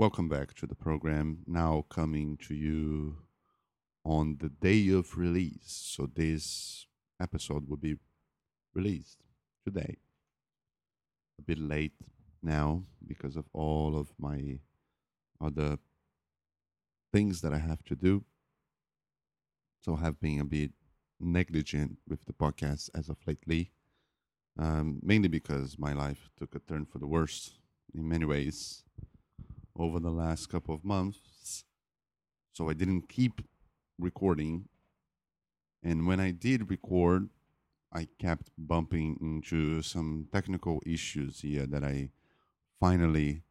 Welcome back to the program. Now coming to you on the day of release. So this episode will be released today. A bit late now because of all of my other things that I have to do. So I have been a bit negligent with the podcast as of lately, um, mainly because my life took a turn for the worse in many ways over the last couple of months. So I didn't keep recording. And when I did record, I kept bumping into some technical issues here that I finally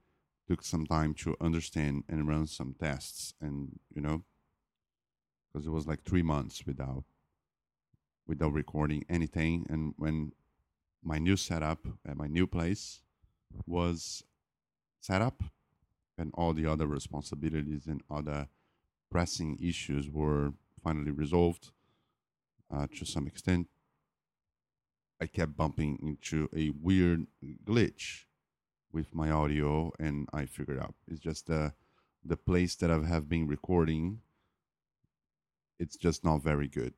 took some time to understand and run some tests. And, you know, because it was like three months without without recording anything. And when my new setup at my new place was set up, and all the other responsibilities and other pressing issues were finally resolved uh, to some extent. I kept bumping into a weird glitch with my audio, and I figured out it's just the the place that I have been recording. It's just not very good.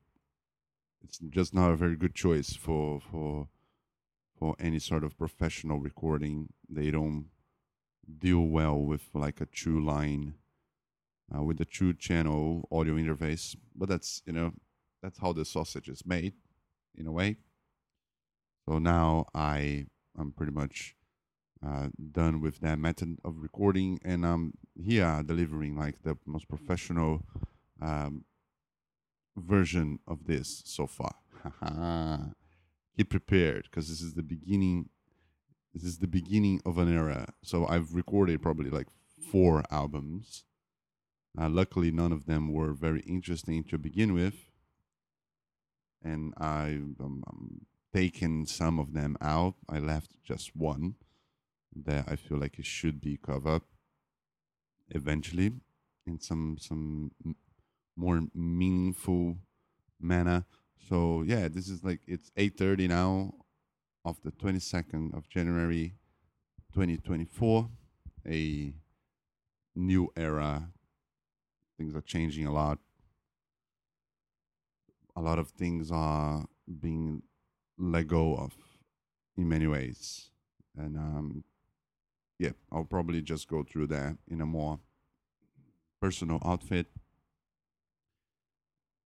It's just not a very good choice for for for any sort of professional recording. They don't deal well with like a true line uh, with the true channel audio interface but that's you know that's how the sausage is made in a way. So now i i'm pretty much uh, done with that method of recording and i'm here delivering like the most professional um, version of this so far. Get prepared because this is the beginning this is the beginning of an era. So I've recorded probably like four albums. Uh, luckily, none of them were very interesting to begin with, and I've um, um, taken some of them out. I left just one that I feel like it should be covered eventually in some some more meaningful manner. So yeah, this is like it's eight thirty now of the 22nd of January 2024, a new era. Things are changing a lot. A lot of things are being let go of in many ways. And um, yeah, I'll probably just go through that in a more personal outfit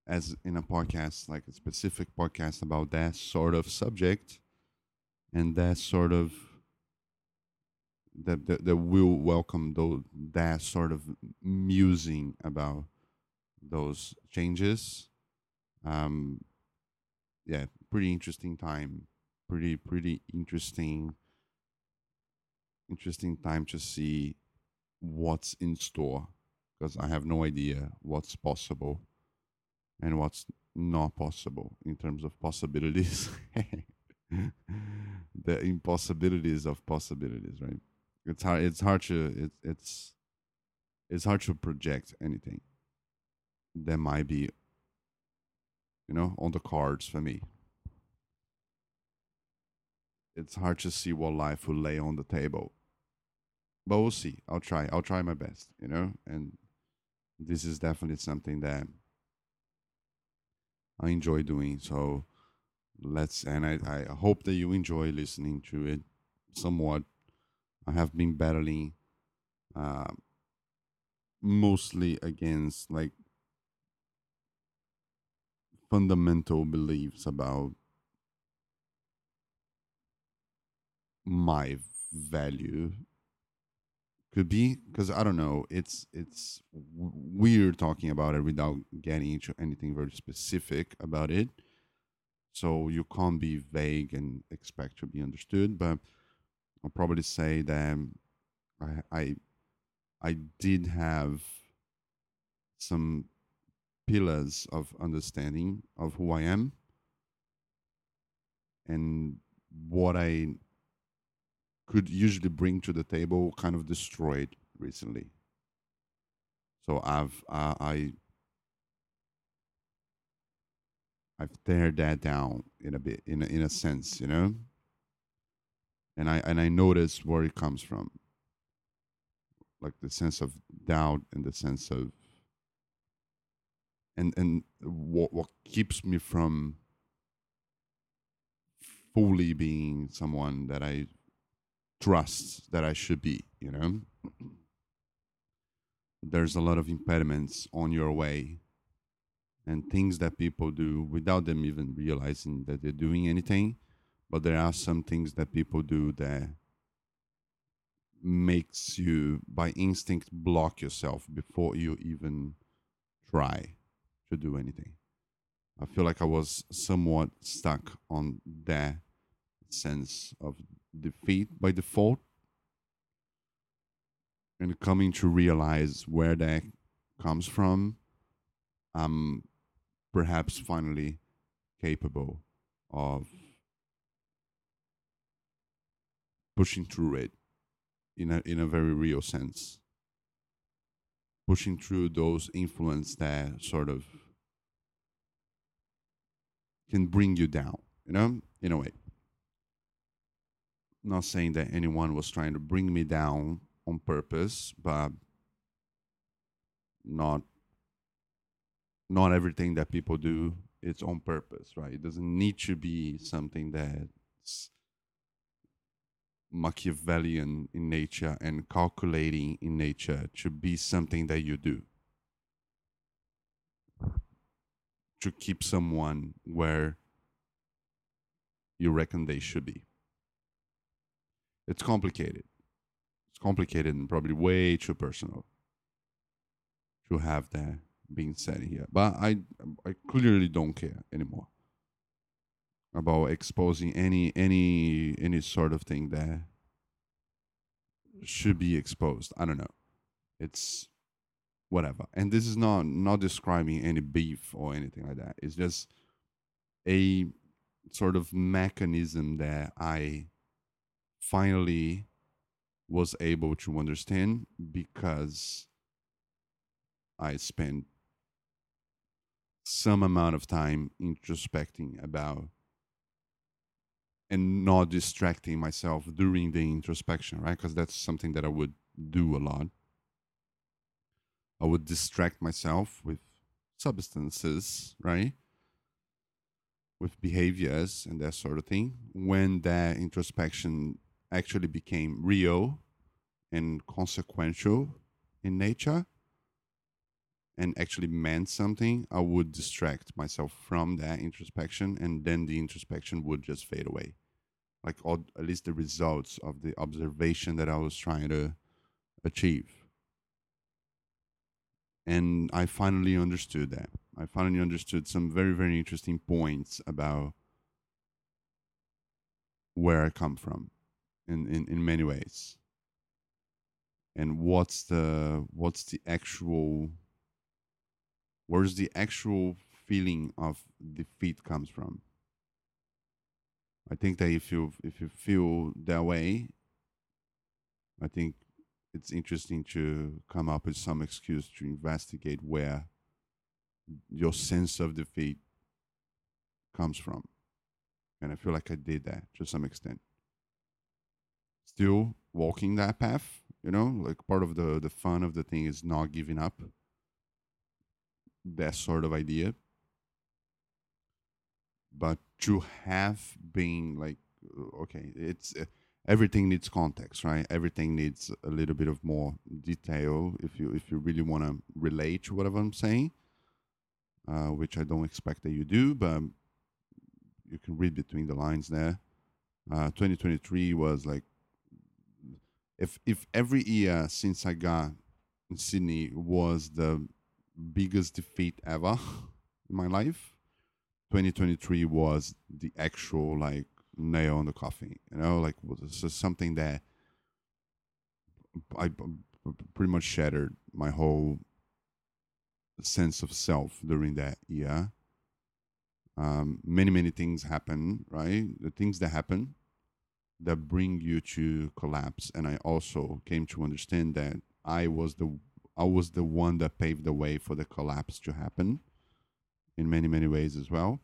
as in a podcast, like a specific podcast about that sort of subject and that sort of that that, that will welcome those that sort of musing about those changes. Um yeah pretty interesting time pretty pretty interesting interesting time to see what's in store because i have no idea what's possible and what's not possible in terms of possibilities the impossibilities of possibilities, right? It's hard. It's hard to. It, it's it's hard to project anything that might be, you know, on the cards for me. It's hard to see what life will lay on the table, but we'll see. I'll try. I'll try my best, you know, and this is definitely something that I enjoy doing. So let's and I, I hope that you enjoy listening to it somewhat. I have been battling uh, mostly against like fundamental beliefs about my value could be because i don't know it's it's weird talking about it without getting into anything very specific about it so you can't be vague and expect to be understood. But I'll probably say that I I, I did have some pillars of understanding of who I am and what I could usually bring to the table kind of destroyed recently. So I've uh, I I've teared that down in a bit, in a, in a sense, you know. And I and I notice where it comes from. like the sense of doubt and the sense of and and what what keeps me from fully being someone that I trust that I should be, you know? There's a lot of impediments on your way and things that people do without them even realizing that they're doing anything. But there are some things that people do that makes you by instinct block yourself before you even try to do anything. I feel like I was somewhat stuck on that sense of defeat by default and coming to realize where that comes from i'm perhaps finally capable of pushing through it in a in a very real sense. Pushing through those influence that sort of can bring you down you know in a way. Not saying that anyone was trying to bring me down on purpose, but not not everything that people do it's on purpose, right? It doesn't need to be something that's Machiavellian in nature and calculating in nature to be something that you do. To keep someone where you reckon they should be it's complicated. It's complicated and probably way too personal to have that being said here. But I I clearly don't care anymore about exposing any any any sort of thing that should be exposed. I don't know. It's whatever. And this is not not describing any beef or anything like that. It's just a sort of mechanism that I finally was able to understand because I spent some amount of time introspecting about and not distracting myself during the introspection, right? Because that's something that I would do a lot. I would distract myself with substances, right? With behaviors and that sort of thing. When that introspection actually became real and consequential in nature and actually meant something, I would distract myself from that introspection and then the introspection would just fade away. Like at least the results of the observation that I was trying to achieve. And I finally understood that. I finally understood some very, very interesting points about where I come from in, in, in many ways and what's the what's the actual where's the actual feeling of defeat comes from? I think that if you if you feel that way i think it's interesting to come up with some excuse to investigate where your sense of defeat comes from. And i feel like i did that to some extent. Still walking that path you know like part of the the fun of the thing is not giving up that sort of idea. But to have been like uh, okay it's uh, everything needs context right? Everything needs a little bit of more detail if you if you really want to relate to whatever i'm saying uh, which i don't expect that you do but you can read between the lines there. Uh, 2023 was like if if every year since I got in Sydney was the biggest defeat ever in my life, 2023 was the actual like nail on the coffin. You know, like was something that I pretty much shattered my whole sense of self during that year. Um, many many things happen, right? The things that happen that bring you to collapse and i also came to understand that i was the i was the one that paved the way for the collapse to happen in many many ways as well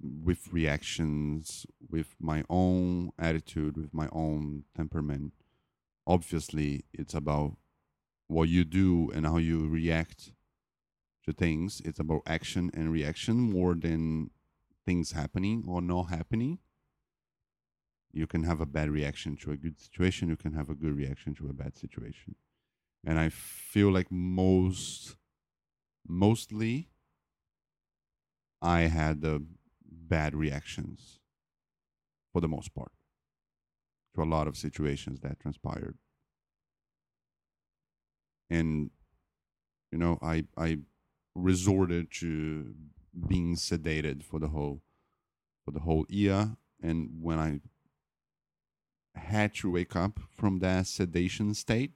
with reactions with my own attitude with my own temperament obviously it's about what you do and how you react to things. It's about action and reaction more than things happening or not happening. You can have a bad reaction to a good situation, you can have a good reaction to a bad situation. And I feel like most mostly I had the bad reactions for the most part to a lot of situations that transpired. And you know, I I resorted to being sedated for the whole for the whole year and when I had to wake up from that sedation state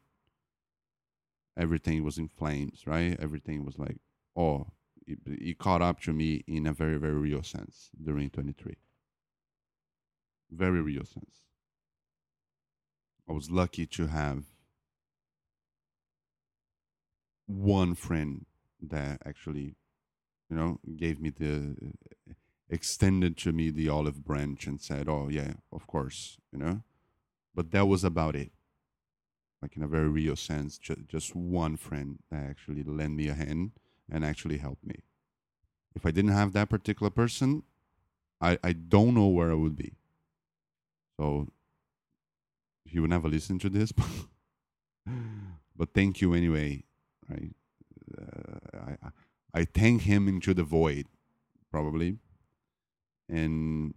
everything was in flames, right? Everything was like, oh, it, it caught up to me in a very, very real sense during 23. Very real sense. I was lucky to have one friend that actually, you know, gave me the, extended to me the olive branch and said, oh, yeah, of course, you know. But that was about it like in a very real sense, ju- just one friend that actually lent me a hand and actually helped me. If I didn't have that particular person, I, I don't know where I would be. So he would never listen to this, but thank you anyway. Right? Uh, I I thank him into the void, probably, and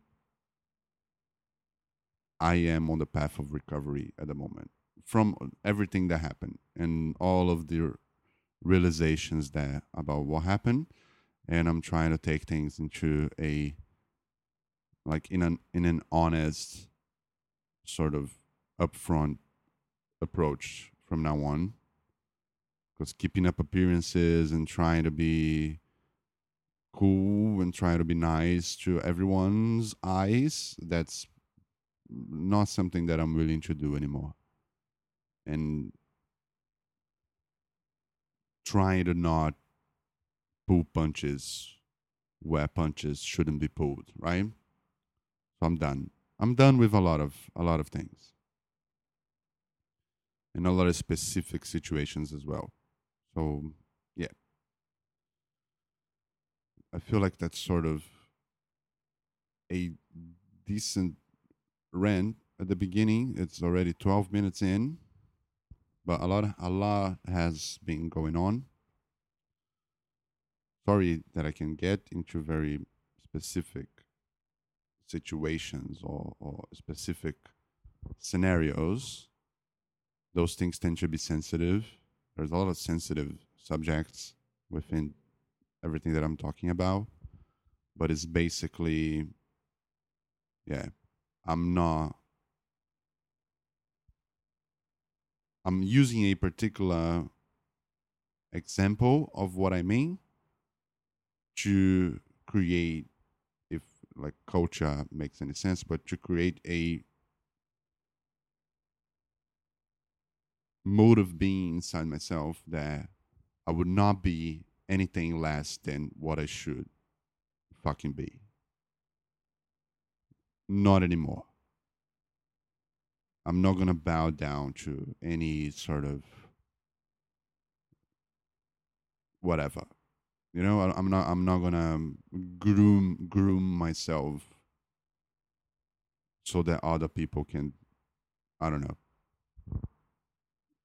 I am on the path of recovery at the moment from everything that happened and all of the realizations that about what happened. And i'm trying to take things into a like in an in an honest sort of upfront approach from now on. Because keeping up appearances and trying to be cool and trying to be nice to everyone's eyes that's not something that i'm willing to do anymore and trying to not pull punches where punches shouldn't be pulled, right? So I'm done. I'm done with a lot of a lot of things. And a lot of specific situations as well. So yeah. I feel like that's sort of a decent rant at the beginning. It's already 12 minutes in but a lot a lot has been going on. Sorry that i can get into very specific situations or, or specific scenarios. Those things tend to be sensitive. There's a lot of sensitive subjects within everything that i'm talking about but it's basically yeah i'm not I'm using a particular example of what I mean to create, if like culture makes any sense, but to create a mode of being inside myself that I would not be anything less than what I should fucking be. Not anymore. I'm not going to bow down to any sort of whatever. You know, I, am not. I'm not gonna groom groom myself so that other people can. I don't know.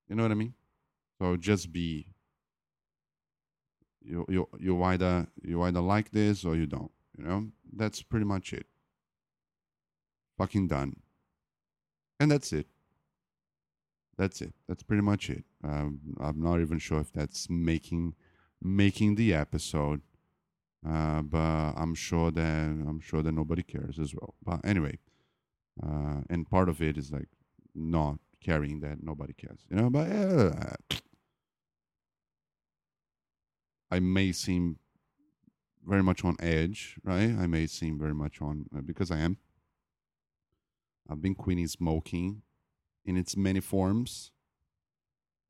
You know what I mean? So just be. You you you either you either like this or you don't. You know that's pretty much it. Fucking done. And that's it. That's it. That's pretty much it. Um, i'm not even sure if that's making making the episode uh, but i'm sure that i'm sure that nobody cares as well. But anyway uh, and part of it is like not caring that nobody cares you know but uh, i may seem very much on edge right? I may seem very much on because i am I've been quitting smoking in its many forms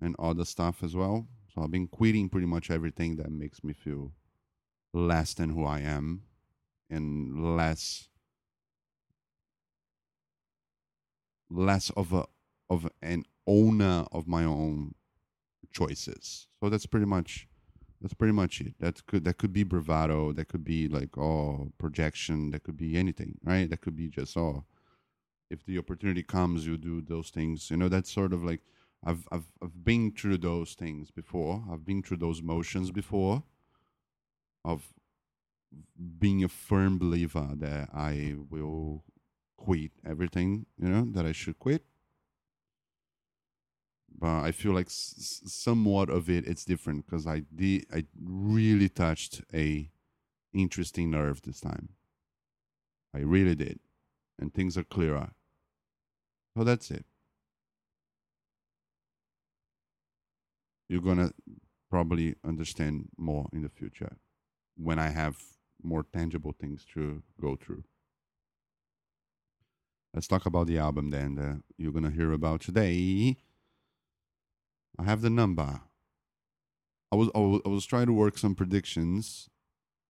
and other stuff as well. So I've been quitting pretty much everything that makes me feel less than who I am and less less of a of an owner of my own choices. So that's pretty much that's pretty much it. That could that could be bravado. That could be like oh projection. That could be anything, right? That could be just oh, if the opportunity comes, you do those things. You know, that's sort of like I've I've I've been through those things before. I've been through those motions before. Of being a firm believer that I will quit everything, you know, that I should quit but I feel like s- somewhat of it it's different because I did I really touched a interesting nerve this time. I really did, and things are clearer. So that's it. You're gonna probably understand more in the future when I have more tangible things to go through. Let's talk about the album then that you're gonna hear about today. I have the number. I was, I was I was trying to work some predictions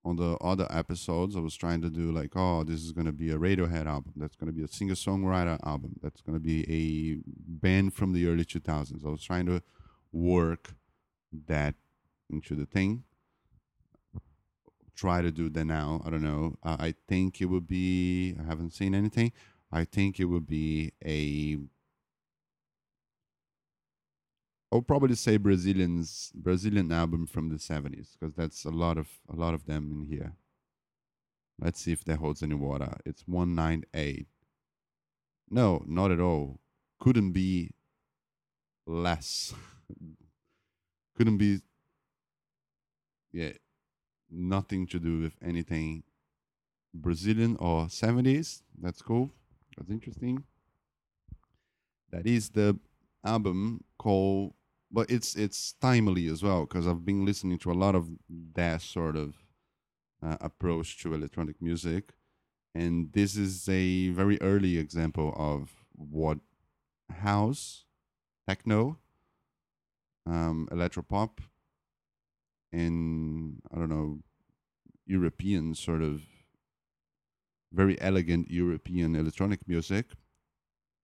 on the other episodes. I was trying to do like, oh, this is gonna be a Radiohead album. That's gonna be a singer songwriter album. That's gonna be a band from the early two thousands. I was trying to work that into the thing. Try to do that now. I don't know. I think it would be. I haven't seen anything. I think it would be a I would probably say Brazilians Brazilian album from the seventies because that's a lot of a lot of them in here. Let's see if that holds any water. It's one nine eight. No, not at all. Couldn't be less. Couldn't be. Yeah, nothing to do with anything Brazilian or seventies. That's cool. That's interesting. That is the album called but it's it's timely as well because I've been listening to a lot of that sort of uh, approach to electronic music, and this is a very early example of what house, techno, um, electropop, and I don't know, European sort of very elegant European electronic music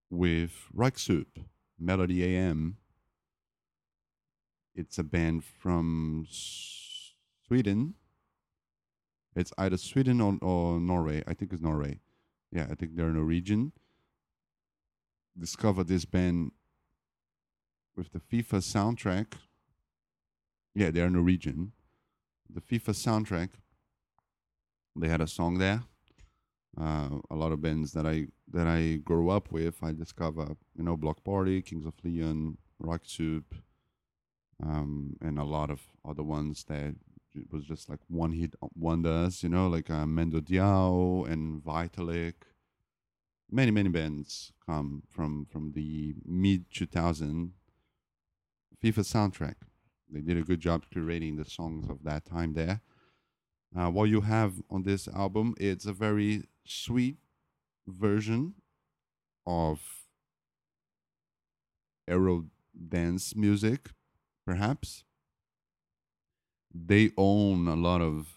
with Röyksopp, Melody AM it's a band from Sweden. It's either Sweden or, or Norway. I think it's Norway. Yeah, I think they're Norwegian. Discovered this band with the FIFA soundtrack. Yeah, they're Norwegian. The FIFA soundtrack. They had a song there. Uh, a lot of bands that I that I grew up with, I discover, you know, Bloc Party, Kings of Leon, Rock Röyksopp, um, and a lot of other ones that it was just like one hit wonders, you know, like uh, Mando Diao and Vitalic. Many many bands come from from the mid 2000 FIFA soundtrack. They did a good job curating the songs of that time there. Uh, what you have on this album, it's a very sweet version of Euro dance music perhaps. They own a lot of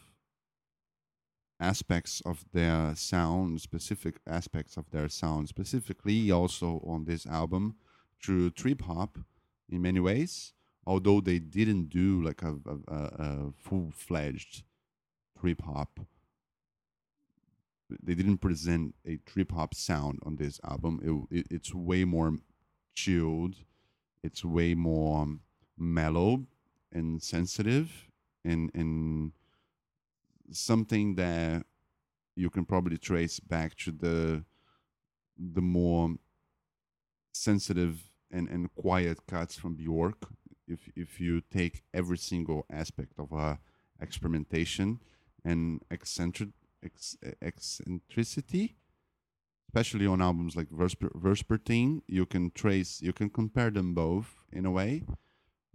aspects of their sound specific aspects of their sound specifically also on this album through trip hop in many ways although they didn't do like a, a, a full-fledged trip hop. They didn't present a trip hop sound on this album. It, it, it's way more chilled. It's way more mellow and sensitive and and something that you can probably trace back to the the more sensitive and, and quiet cuts from Bjork if if you take every single aspect of a experimentation and eccentric ex, eccentricity especially on albums like Vesper, Vespertine you can trace you can compare them both in a way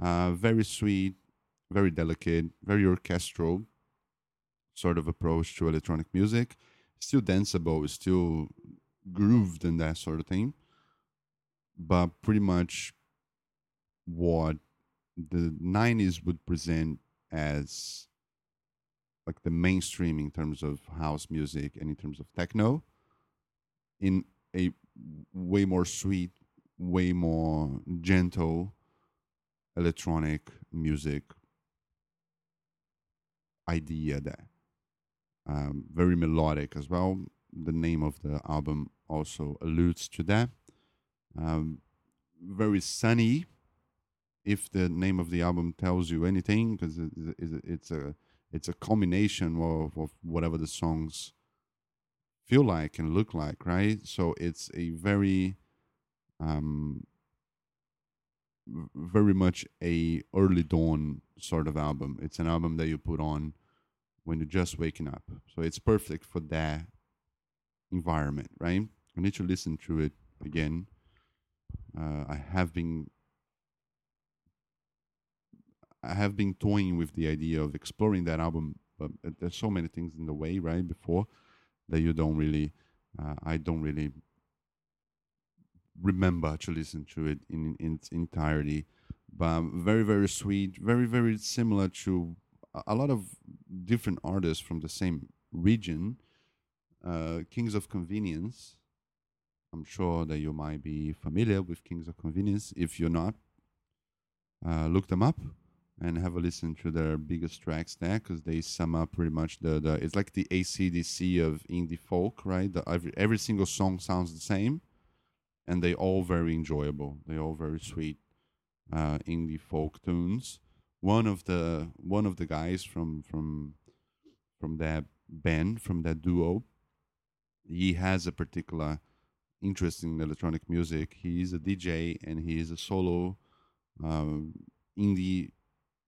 uh, very sweet, very delicate, very orchestral sort of approach to electronic music. Still danceable, still grooved and that sort of thing. But pretty much what the 90s would present as like the mainstream in terms of house music and in terms of techno in a way more sweet way more gentle electronic music idea there. Um, very melodic as well. The name of the album also alludes to that. Um, very sunny, if the name of the album tells you anything, because it's a it's a combination of, of whatever the songs feel like and look like, right? So it's a very um, very much a early dawn sort of album. It's an album that you put on when you're just waking up. So it's perfect for that environment, right? I need to listen to it again. Uh, I have been I have been toying with the idea of exploring that album, but there's so many things in the way, right? Before that you don't really, uh, I don't really remember to listen to it in, in its entirety. But very, very sweet, very, very similar to a lot of different artists from the same region. Uh, Kings of Convenience. I'm sure that you might be familiar with Kings of Convenience. If you're not, uh, look them up and have a listen to their biggest tracks there because they sum up pretty much the, the it's like the ACDC of indie folk, right? The, every, every single song sounds the same and they all very enjoyable. They all very sweet uh, indie folk tunes. One of the one of the guys from from from that band from that duo, he has a particular interest in electronic music. He is a DJ and he is a solo um, indie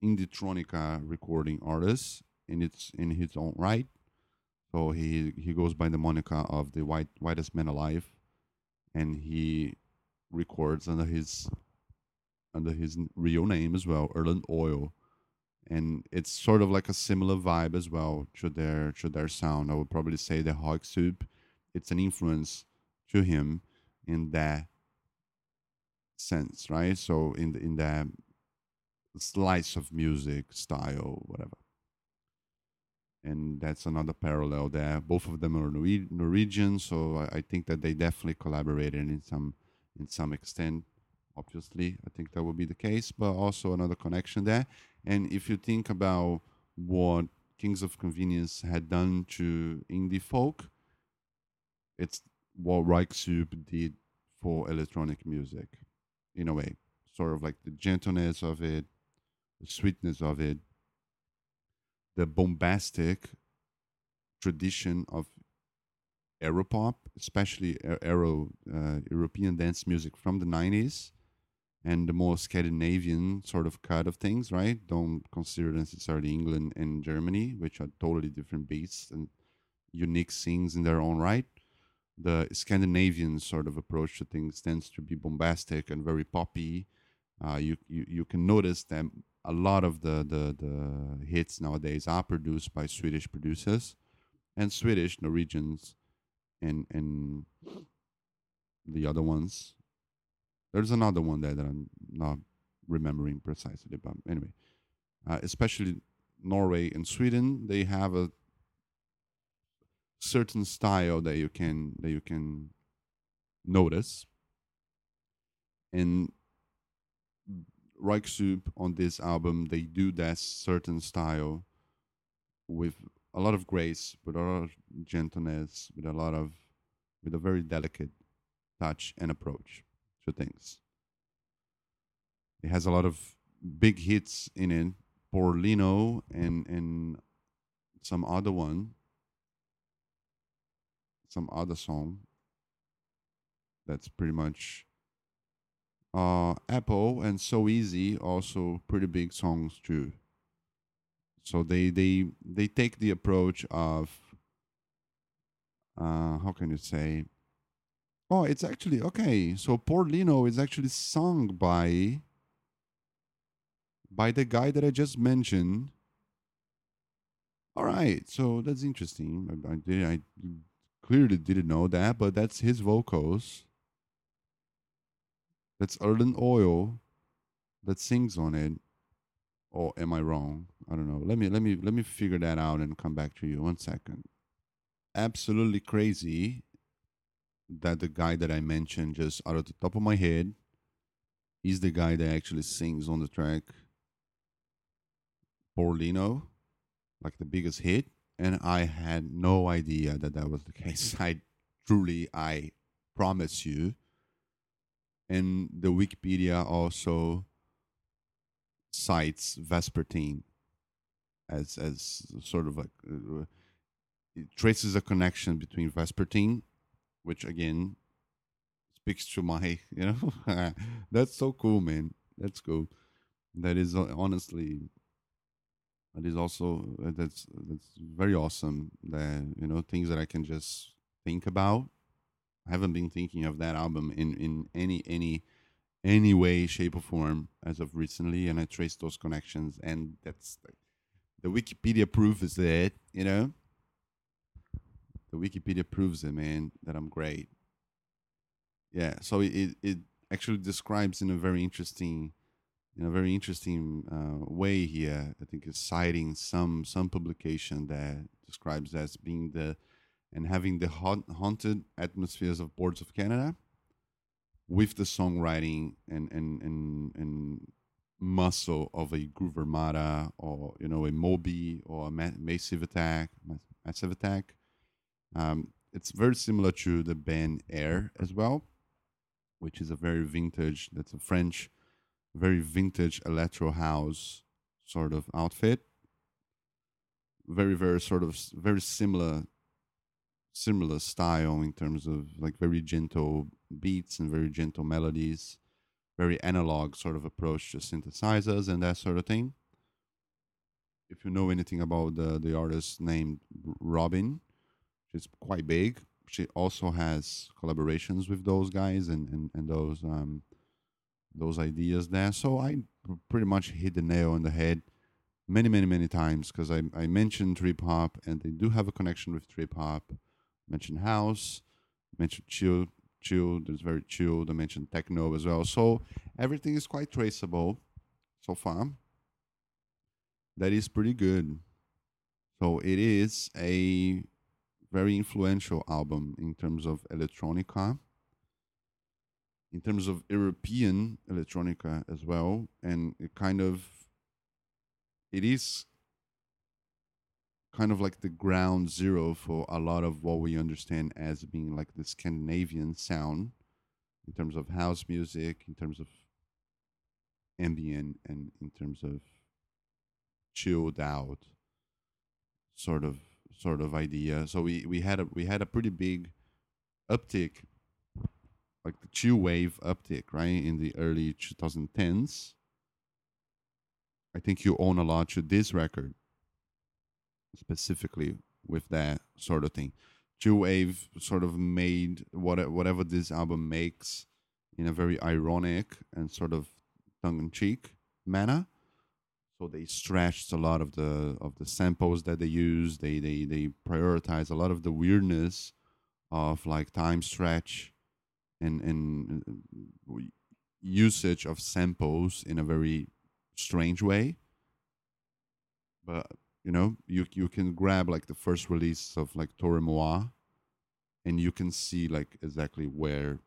indietronica recording artist, and it's in his own right. So he he goes by the moniker of the white whitest man alive and he records under his under his real name as well, Erlend Øye. And it's sort of like a similar vibe as well to their to their sound. I would probably say the Röyksopp, it's an influence to him in that sense, right? So in the, in that slice of music style, whatever and that's another parallel there. Both of them are Norwegian, so I, I, think that they definitely collaborated in some in some extent. Obviously, I think that would be the case, but also another connection there. And if you think about what Kings of Convenience had done to indie folk, it's what Röyksopp did for electronic music, in a way. Sort of like the gentleness of it, the sweetness of it, the bombastic tradition of Europop, especially Euro uh, European dance music from the 90s and the more Scandinavian sort of cut of things, right? Don't consider necessarily England and Germany, which are totally different beats and unique scenes in their own right. The Scandinavian sort of approach to things tends to be bombastic and very poppy. Uh, you, you you can notice that a lot of the, the, the hits nowadays are produced by Swedish producers and Swedish, Norwegians, and, and the other ones. There's another one there that I'm not remembering precisely, but anyway, uh, especially Norway and Sweden, they have a certain style that you can that you can notice, and Röyksopp on this album, they do that certain style with a lot of grace, with a lot of gentleness, with a lot of, with a very delicate touch and approach to things. It has a lot of big hits in it, Poor Leno and and some other one, some other song. That's pretty much uh, Eple and So Easy also pretty big songs too. So they they they take the approach of uh, how can you say? Oh, it's actually okay. So Poor Leno is actually sung by by the guy that I just mentioned. All right, so that's interesting. I, I did I clearly didn't know that, but that's his vocals. That's Erlend Øye that sings on it. Or am I wrong? I don't know. Let me let me let me figure that out and come back to you. One second. Absolutely crazy. that the guy that I mentioned just out of the top of my head is the guy that actually sings on the track Poor Leno, like the biggest hit. And I had no idea that that was the case. I truly, I promise you. And the Wikipedia also cites Vespertine as as sort of like uh, it traces a connection between Vespertine, which again speaks to my you know that's so cool, man. That's cool. That is uh, honestly that is also uh, that's that's very awesome. That you know things that I can just think about. I haven't been thinking of that album in in any any any way, shape, or form as of recently, and I traced those connections, and that's the Wikipedia proof is that you know the Wikipedia proves it, man, that I'm great. Yeah, so it it actually describes in a very interesting in a very interesting uh, way here. I think is citing some some publication that describes as being the and having the ha- haunted atmospheres of Boards of Canada with the songwriting and and and and muscle of a Groove Armada or you know a Moby or a Massive Attack, Massive Attack. Um, it's very similar to the band Air as well, which is a very vintage. That's a French, very vintage electro house sort of outfit. Very very sort of very similar similar style in terms of like very gentle beats and very gentle melodies, very analog sort of approach to synthesizers and that sort of thing. If you know anything about the, the artist named Robyn, she's quite big. She also has collaborations with those guys and, and, and those um, those ideas there. So I pretty much hit the nail on the head many, many, many times because I, I mentioned trip hop and they do have a connection with trip hop mentioned house, mentioned chill, chill. There's very chill. I mentioned techno as well. So everything is quite traceable so far. That is pretty good. So it is a very influential album in terms of electronica, in terms of European electronica as well, and it kind of it is kind of like the ground zero for a lot of what we understand as being like the Scandinavian sound in terms of house music, in terms of ambient, and in terms of chilled out sort of sort of idea. So we we had a we had a pretty big uptick, like the chill wave uptick, right, in the early 2010s. I think you own a lot to this record specifically with that sort of thing. Chill Wave sort of made what whatever this album makes in a very ironic and sort of tongue in cheek manner. So they stretched a lot of the of the samples that they use. They they they prioritize a lot of the weirdness of like time stretch and and uh, usage of samples in a very strange way. But you know you you can grab like the first release of like Toro y Moi and you can see like exactly where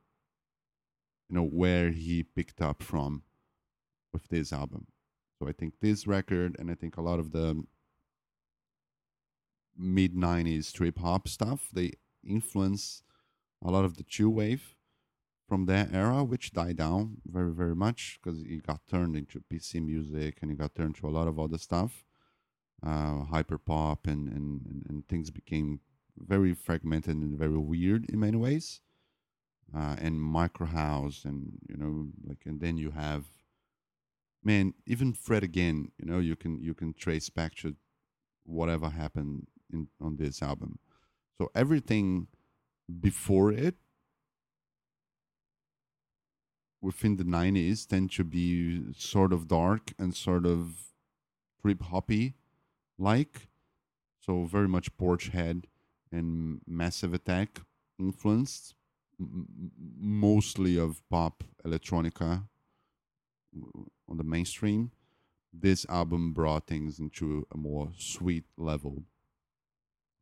you know where he picked up from with this album. So i think this record and i think a lot of the mid 90s trip hop stuff they influence a lot of the chill wave from that era which died down very very much because it got turned into pc music and it got turned to a lot of other stuff uh, hyper pop and, and, and, and, things became very fragmented and very weird in many ways uh, and micro house and you know like and then you have man even fred again you know you can you can trace back to whatever happened in on this album. So everything before it within the 90s tend to be sort of dark and sort of trip hoppy like. So very much Portishead and Massive Attack influenced, m- mostly of pop electronica on the mainstream. This album brought things into a more sweet level,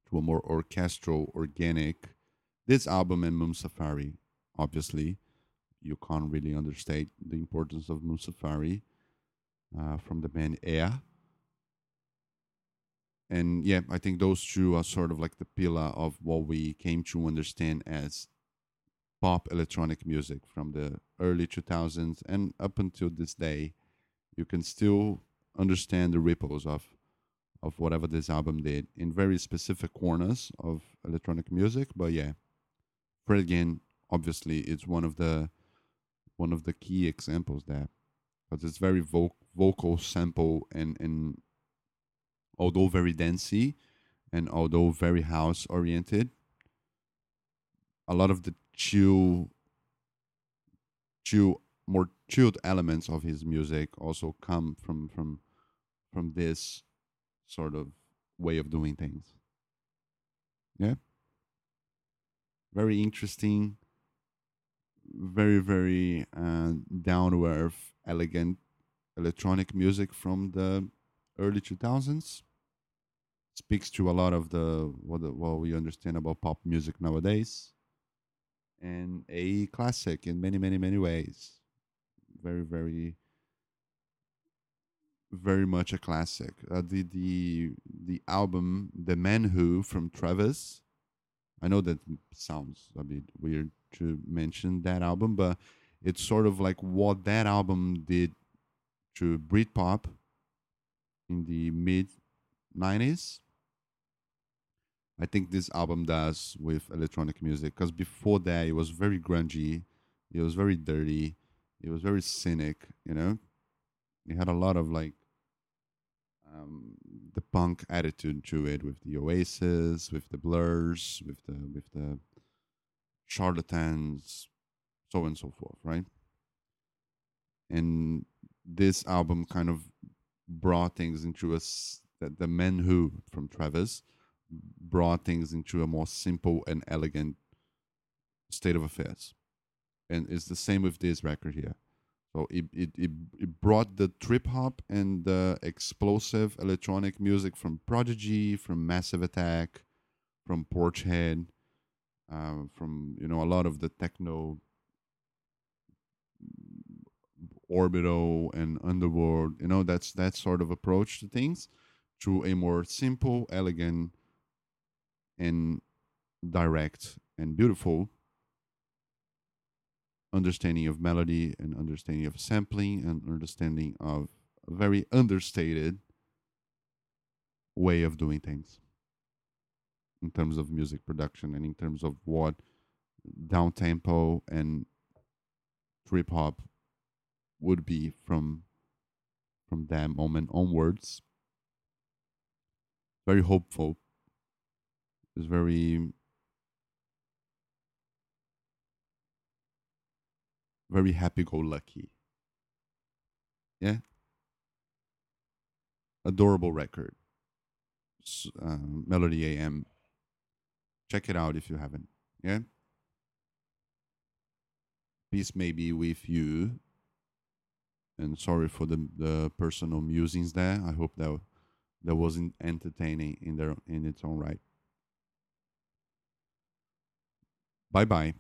to a more orchestral, organic, this album and Moon Safari, obviously, you can't really understate the importance of Moon Safari uh, from the band Air. And yeah, I think those two are sort of like the pillar of what we came to understand as pop electronic music from the early 2000s and up until this day. You can still understand the ripples of of whatever this album did in very specific corners of electronic music. But yeah, Fred again, obviously, it's one of the one of the key examples there because it's very vo- vocal sample and and although very dancey and although very house oriented a lot of the chill chill more chilled elements of his music also come from from from this sort of way of doing things. Yeah. Very interesting very very uh, down to earth elegant electronic music from the early 2000s speaks to a lot of the what, the, what we understand about pop music nowadays. And a classic in many many many ways. Very very very much a classic. Uh, the the the album the man who from travis. I know that sounds a bit weird to mention that album but it's sort of like what that album did to britpop in the mid 90s I think this album does with electronic music because before that it was very grungy, it was very dirty, it was very cynic. You know, it had a lot of like um, the punk attitude to it with the Oasis, with the Blurs, with the with the charlatans, so and so forth, right? And this album kind of brought things into us that the men who from Travis brought things into a more simple and elegant state of affairs. And it's the same with this record here. So it, it, it, it brought the trip hop and the explosive electronic music from Prodigy, from Massive Attack, from Portishead, uh, from you know a lot of the techno, orbital and underworld. You know that's that sort of approach to things, to a more simple, elegant, and direct and beautiful understanding of melody and understanding of sampling and understanding of a very understated way of doing things in terms of music production and in terms of what down tempo and trip hop would be from from that moment onwards. Very hopeful is very very happy go lucky. Yeah. Adorable record. Uh, Melody AM. Check it out if you haven't. Yeah. Peace may be with you. And sorry for the the personal musings there. I hope that that wasn't entertaining in their in its own right. Bye bye.